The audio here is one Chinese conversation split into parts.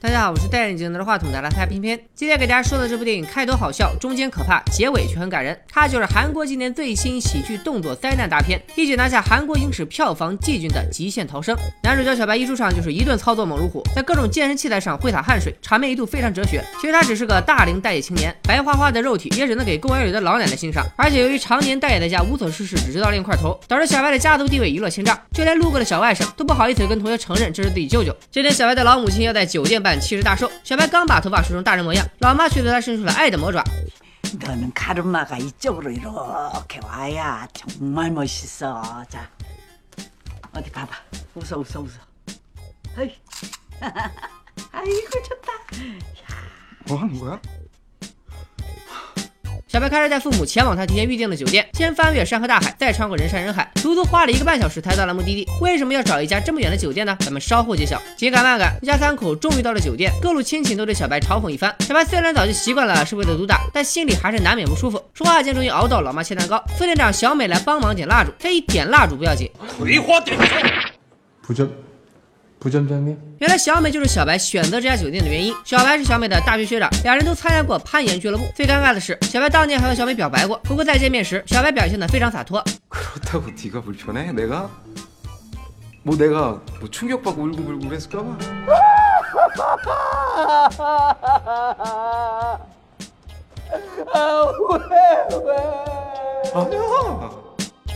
大家好，我是戴眼镜拿着话筒的来拍片片。今天给大家说的这部电影开头好笑，中间可怕，结尾却很感人。它就是韩国今年最新喜剧动作灾难大片，一举拿下韩国影史票房季军的《极限逃生》。男主角小白一出场就是一顿操作猛如虎，在各种健身器材上挥洒汗水，场面一度非常哲学。其实他只是个大龄待业青年，白花花的肉体也只能给公园里的老奶奶欣赏。而且由于常年待业在家，无所事事，只知道练块头，导致小白的家族地位一落千丈，就连路过的小外甥都不好意思跟同学承认这是自己舅舅。今天小白的老母亲要在酒店办 七十大寿，小白刚把头发梳成大人模样，老妈却对他伸出了爱的魔爪。 너는 가르마가 이쪽으로 이렇게 와야 정말 멋있어. 자, 어디 봐봐. 웃어, 웃어, 웃어. 아이, 아이고 좋다. 뭐 하는 거야? 小白开始带父母前往他提前预定的酒店，先翻越山河大海，再穿过人山人海，足足花了一个半小时才到了目的地。为什么要找一家这么远的酒店呢？咱们稍后揭晓。紧赶慢赶，一家三口终于到了酒店，各路亲戚都对小白嘲讽一番。小白虽然早就习惯了是为了毒打，但心里还是难免不舒服。说话间终于熬到老妈切蛋糕，副店长小美来帮忙点蜡烛。这一点蜡烛不要紧，葵花点穴。부 不见面。原来小美就是小白选择这家酒店的原因。小白是小美的大学学长，俩人都参加过攀岩俱乐部。最尴尬的是，小白当年还和小美表白过，不过再见面时，小白表现得非常洒脱。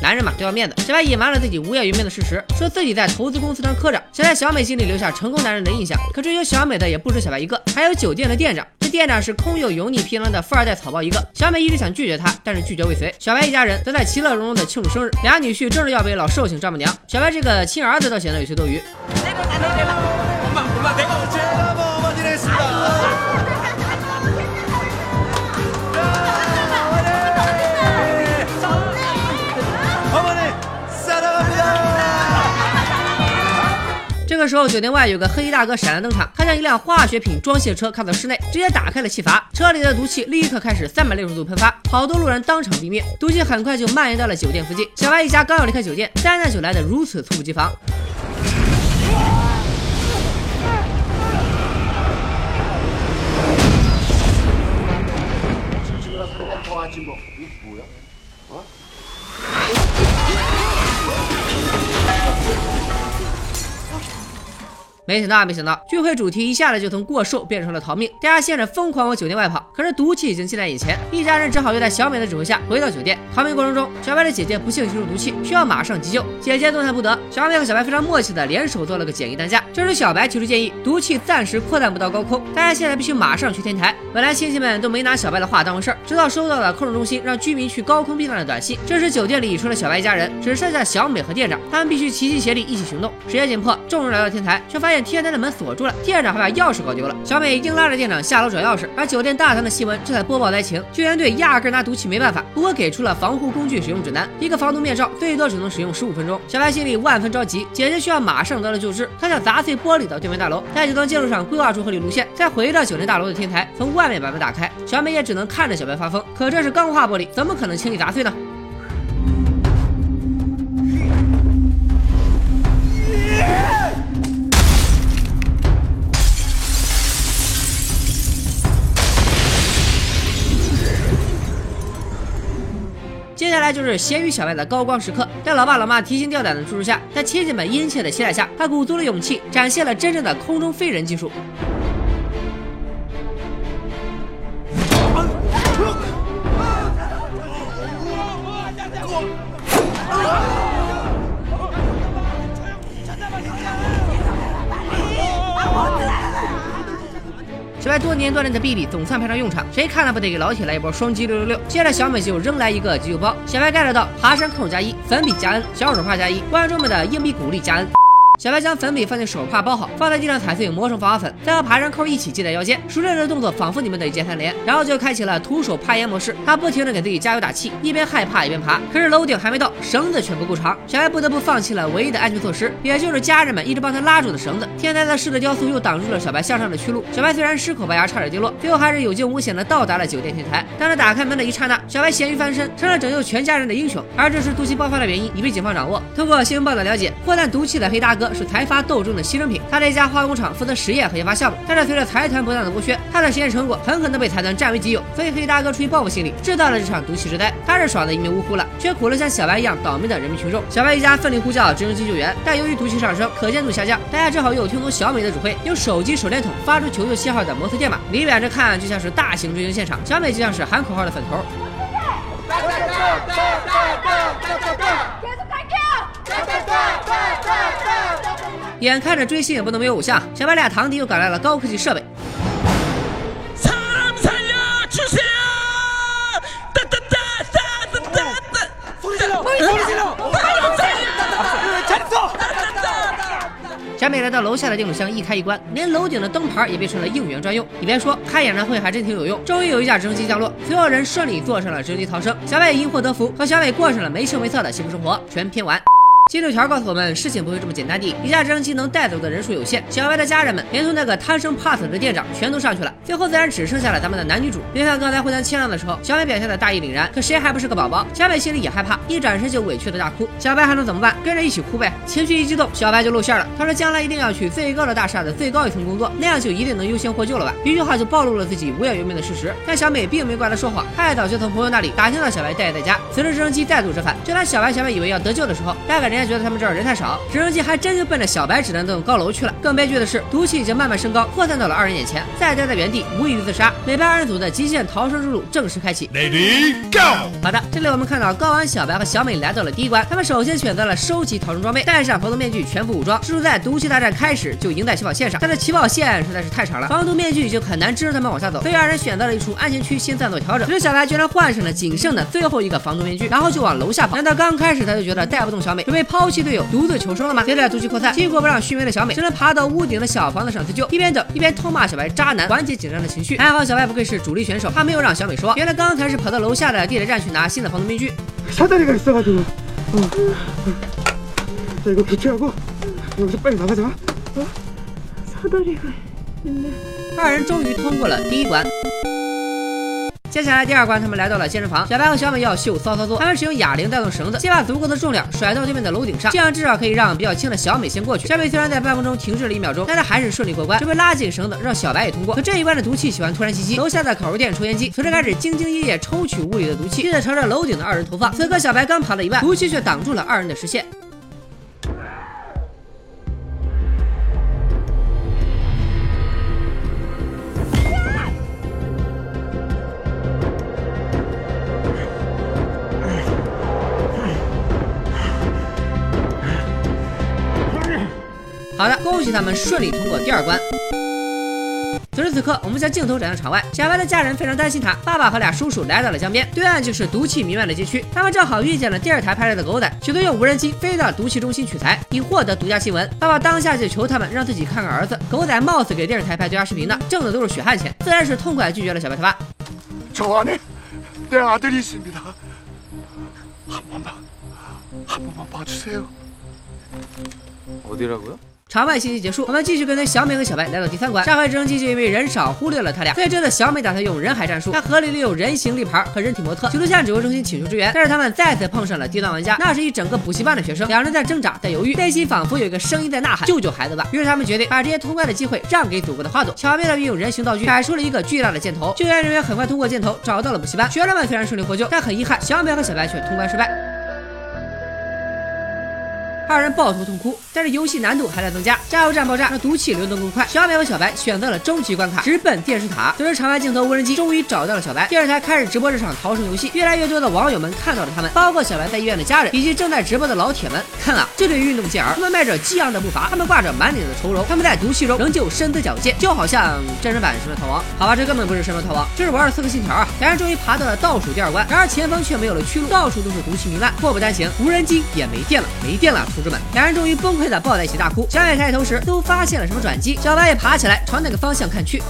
男人嘛都要面子，小白隐瞒了自己无业游民的事实，说自己在投资公司当科长，想在小美心里留下成功男人的印象。可追求小美的也不止小白一个，还有酒店的店长。这店长是空有油腻皮囊的富二代草包一个。小美一直想拒绝他，但是拒绝未遂。小白一家人则在其乐融融的庆祝生日，俩女婿正是要被老寿请丈母娘。小白这个亲儿子倒显得有些多余。个时候，酒店外有个黑衣大哥闪亮登场，他将一辆化学品装卸车开到室内，直接打开了气阀，车里的毒气立刻开始三百六十度喷发，好多路人当场毙命，毒气很快就蔓延到了酒店附近。小白一家刚要离开酒店，灾难就来得如此猝不及防。没想到啊，没想到，聚会主题一下子就从过寿变成了逃命，大家现在疯狂往酒店外跑，可是毒气已经近在眼前，一家人只好又在小美的指挥下回到酒店。逃命过程中，小白的姐姐不幸吸入毒气，需要马上急救，姐姐动弹不得，小美和小白非常默契的联手做了个简易担架。这时小白提出建议，毒气暂时扩散不到高空，大家现在必须马上去天台。本来亲戚们都没拿小白的话当回事儿，直到收到了控制中心让居民去高空避难的短信。这时酒店里除了小白一家人，只剩下小美和店长，他们必须齐心协力一起行动。时间紧迫，众人来到天台，却发现现天台的门锁住了，店长还把钥匙搞丢了。小美已经拉着店长下楼找钥匙，而酒店大堂的新闻正在播报灾情，救援队压根拿毒气没办法，不过给出了防护工具使用指南，一个防毒面罩最多只能使用十五分钟。小白心里万分着急，姐姐需要马上得到救治，他想砸碎玻璃到对面大楼，在九层建筑上规划出合理路线，再回到酒店大楼的天台，从外面把门打开。小美也只能看着小白发疯，可这是钢化玻璃，怎么可能轻易砸碎呢？接下来就是咸鱼小白的高光时刻，在老爸老妈提心吊胆的注视下，在亲戚们殷切的期待下，他鼓足了勇气，展现了真正的空中飞人技术。小白多年锻炼的臂力总算派上用场，谁看了不得给老铁来一波双击六六六？接着小美就扔来一个急救包，小白 get 到爬山扣加一，粉笔加 N，小手画加一，观众们的硬币鼓励加 N。小白将粉笔放进手帕包好，放在地上踩碎磨成防滑粉，再和爬山扣一起系在腰间。熟练的动作仿佛你们的一键三连，然后就开启了徒手攀岩模式。他不停的给自己加油打气，一边害怕一边爬。可是楼顶还没到，绳子却不够长，小白不得不放弃了唯一的安全措施，也就是家人们一直帮他拉住的绳子。天台的石的雕塑又挡住了小白向上的去路。小白虽然失口拔牙，差点跌落，最后还是有惊无险的到达了酒店天台。当他打开门的一刹那，小白咸鱼翻身，成了拯救全家人的英雄。而这时毒气爆发的原因已被警方掌握。通过新闻报道了解，扩散毒气的黑大哥是财阀斗争的牺牲品，他在一家化工厂负责实验和研发项目，但是随着财团不断的剥削，他的实验成果很可能被财团占为己有，所以黑大哥出于报复心理，制造了这场毒气之灾。他是爽的一命呜呼了，却苦了像小白一样倒霉的人民群众。小白一家奋力呼叫直升机救援，但由于毒气上升，可见度下降，大家只好又听从小美的指挥，用手机手电筒发出求救信号的摩斯电码。离远着看就像是大型追凶现场，小美就像是喊口号的粉头。眼看着追星也不能没有偶像，小白俩堂弟又赶来了高科技设备。小美来到楼下的电钮箱，一开一关，连楼顶的灯牌也变成了应援专用。你别说，开演唱会还真挺有用。终于有一架直升机降落，所有人顺利坐上了直升机逃生。小白因祸得福，和小美过上了没羞没臊的幸福生活。全片完。进度条告诉我们，事情不会这么简单的。一架直升机能带走的人数有限，小白的家人们，连同那个贪生怕死的店长，全都上去了。最后自然只剩下了咱们的男女主。别看刚才互相谦让的时候，小美表现的大义凛然，可谁还不是个宝宝？小美心里也害怕，一转身就委屈的大哭。小白还能怎么办？跟着一起哭呗。情绪一激动，小白就露馅了。他说将来一定要去最高的大厦的最高一层工作，那样就一定能优先获救了吧？一句话就暴露了自己无业游民的事实。但小美并没怪他说谎，太早就从朋友那里打听到小白待在家。随着直升机再度折返，就当小白小美以为要得救的时候，压根人家觉得他们这儿人太少。直升机还真就奔着小白指南洞高楼去了。更悲剧的是，毒气已经慢慢升高，扩散到了二人眼前。再待在原地，无异于自杀。美白二人组的极限逃生之路正式开启。Ready, go! 好的，这里我们看到高安、小白和小美来到了第一关。他们首先选择了收集逃生装备，戴上防毒面具，全副武装，蜘蛛在毒气大战开始就赢在起跑线上。但是起跑线实在是太长了，防毒面具已经很难支撑他们往下走。所以二人选择了一处安全区先暂作调整。只是小白居然换上了仅剩的最后一个防毒面具，然后就往楼下跑。难道刚开始他就觉得带不动小美，准备抛弃队友，独自求生了吗？随着毒气扩散，经过不让续命的小美，只能爬到屋顶的小房子上自救，一边等一边痛骂小白渣男，缓解紧张的情绪。还好小白不愧是主力选手，他没有让小美说，原来刚才是跑到楼下的地铁站去拿新的防毒面具。二人终于通过了第一关。接下来第二关，他们来到了健身房。小白和小美要秀骚操作，他们使用哑铃带动绳子，先把足够的重量甩到对面的楼顶上，这样至少可以让比较轻的小美先过去。小美虽然在半空中停滞了一秒钟，但她还是顺利过关。准备拉紧绳子，让小白也通过。可这一关的毒气喜欢突然袭击，楼下的烤肉店抽烟机随着开始兢兢业业抽取屋里的毒气，接着朝着楼顶的二人投放。此刻小白刚跑了一半，毒气却挡住了二人的视线。好的，恭喜他们顺利通过第二关。此时此刻，我们将镜头转向场外，小白的家人非常担心他。爸爸和俩叔叔来到了江边，对岸就是毒气弥漫的街区。他们正好遇见了电视台派来的狗仔，企图用无人机飞到毒气中心取材，以获得独家新闻。爸爸当下就求他们让自己看看儿子。狗仔貌似给电视台拍独家视频呢，挣的都是血汗钱，自然是痛快拒绝了小白他爸。 저 안에 내 아들이 있습니다. 한 번만 한 번만 봐주세요. 어디라고요? 场外信息结束，我们继续跟随小美和小白来到第三关。上回直升机就因为人少忽略了他俩，所以这次小美打算用人海战术，她合理利用人形立牌和人体模特，企图向指挥中心请求支援。但是他们再次碰上了低端玩家，那是一整个补习班的学生，两人在挣扎，在犹豫，内心仿佛有一个声音在呐喊：“救救孩子吧！”于是他们决定把这些通关的机会让给祖国的花朵，巧妙的运用人形道具，摆出了一个巨大的箭头。救援人员很快通过箭头找到了补习班，学生们虽然顺利获救，但很遗憾，小美和小白却通关失败。二人抱头痛哭，但是游戏难度还在增加，加油站爆炸让毒气流动更快。小美和小白选择了终极关卡，直奔电视塔。随着场外镜头，无人机终于找到了小白。电视台开始直播这场逃生游戏，越来越多的网友们看到了他们，包括小白在医院的家人，以及正在直播的老铁们。看啊，这对运动健儿，他们迈着激昂的步伐，他们挂着满脸的愁容，他们在毒气中仍旧身姿矫健，就好像真人版《神魔逃亡》。好吧，这根本不是《神魔逃亡》，这是玩了四个信条啊！两人终于爬到了倒数第二关，然而前方却没有了去路，到处都是毒气弥漫。祸不单行，无人机也没电了，没电了，同志们！两人终于崩溃的抱在一起大哭。小美抬头时都发现了什么转机，小白也爬起来朝那个方向看去。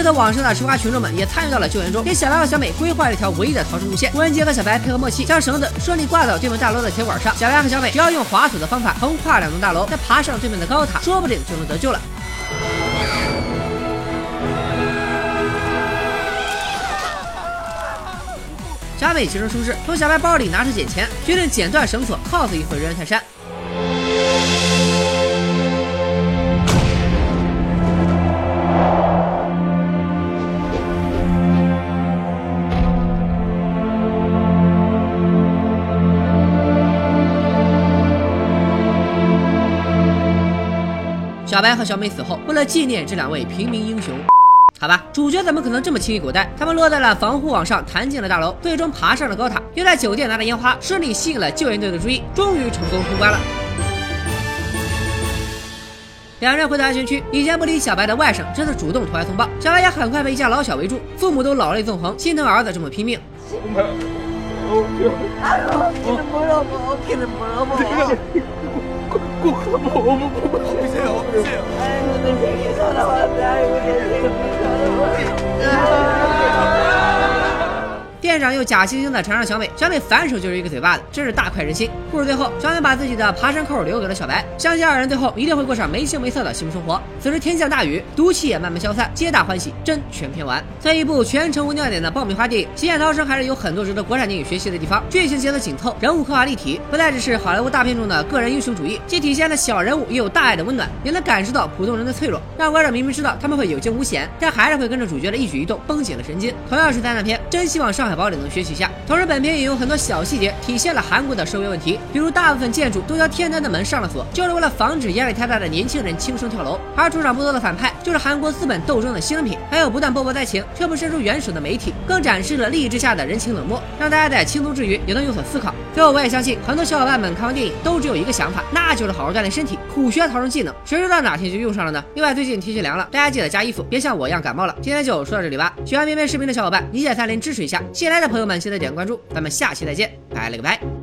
这次网上的吃瓜群众们也参与到了救援中，给小白和小美规划了一条唯一的逃生路线。吴文杰和小白配合默契，将绳子顺利挂到对面大楼的铁管上。小白和小美只要用滑索的方法横跨两栋大楼，再爬上对面的高塔，说不定就能得救了。小美其身舒适，从小白包里拿出捡钱，决定剪断绳索，cos 一回人猿泰山。小白和小美死后，为了纪念这两位平民英雄，好吧，主角怎么可能这么轻易狗带？他们落在了防护网上，弹进了大楼，最终爬上了高塔，又在酒店拿着烟花，顺利吸引了救援队的注意，终于成功通关了。两人回到安全区，以前不理小白的外甥这次主动投来通报，小白也很快被一家老小围住，父母都老泪纵横，心疼儿子这么拼命。 꼭 한번 어머 보고 싶으세요? 없으세요? 아이고 내 생일 사랑한다 아이고 내 생일 사랑한다 店长又假惺惺的缠上小美，小美反手就是一个嘴巴子，真是大快人心。故事最后，小美把自己的爬山扣留给了小白，相信二人最后一定会过上没羞没臊的幸福生活。此时天降大雨，毒气也慢慢消散，皆大欢喜，真全篇完。在一部全程无尿点的爆米花电影，极限逃生还是有很多值得国产电影学习的地方。剧情节奏紧凑，人物刻画立体，不再只是好莱坞大片中的个人英雄主义，既体现了小人物也有大爱的温暖，也能感受到普通人的脆弱，让观众明明知道他们会有惊无险，但还是会跟着主角的一举一动绷紧了神经。同样是灾难片，真希望上海堡里能学习一下。同时，本片也用很多小细节体现了韩国的社会问题，比如大部分建筑都将天台的门上了锁，就是为了防止压力太大的年轻人轻生跳楼。而出场不多的反派就是韩国资本斗争的牺牲品，还有不断波波灾情却不伸出援手的媒体，更展示了利益之下的人情冷漠，让大家在轻松之余也能有所思考。最后，我也相信很多小伙伴们看完电影都只有一个想法，那就是好好锻炼身体，苦学逃生技能，谁知道哪天就用上了呢？另外，最近天气凉了，大家记得加衣服，别像我一样感冒了。今天就说到这里吧。喜欢绵绵视频的小伙伴，一键三连支持一下。新来的朋友们，记得点个关注，咱们下期再见，拜了个拜。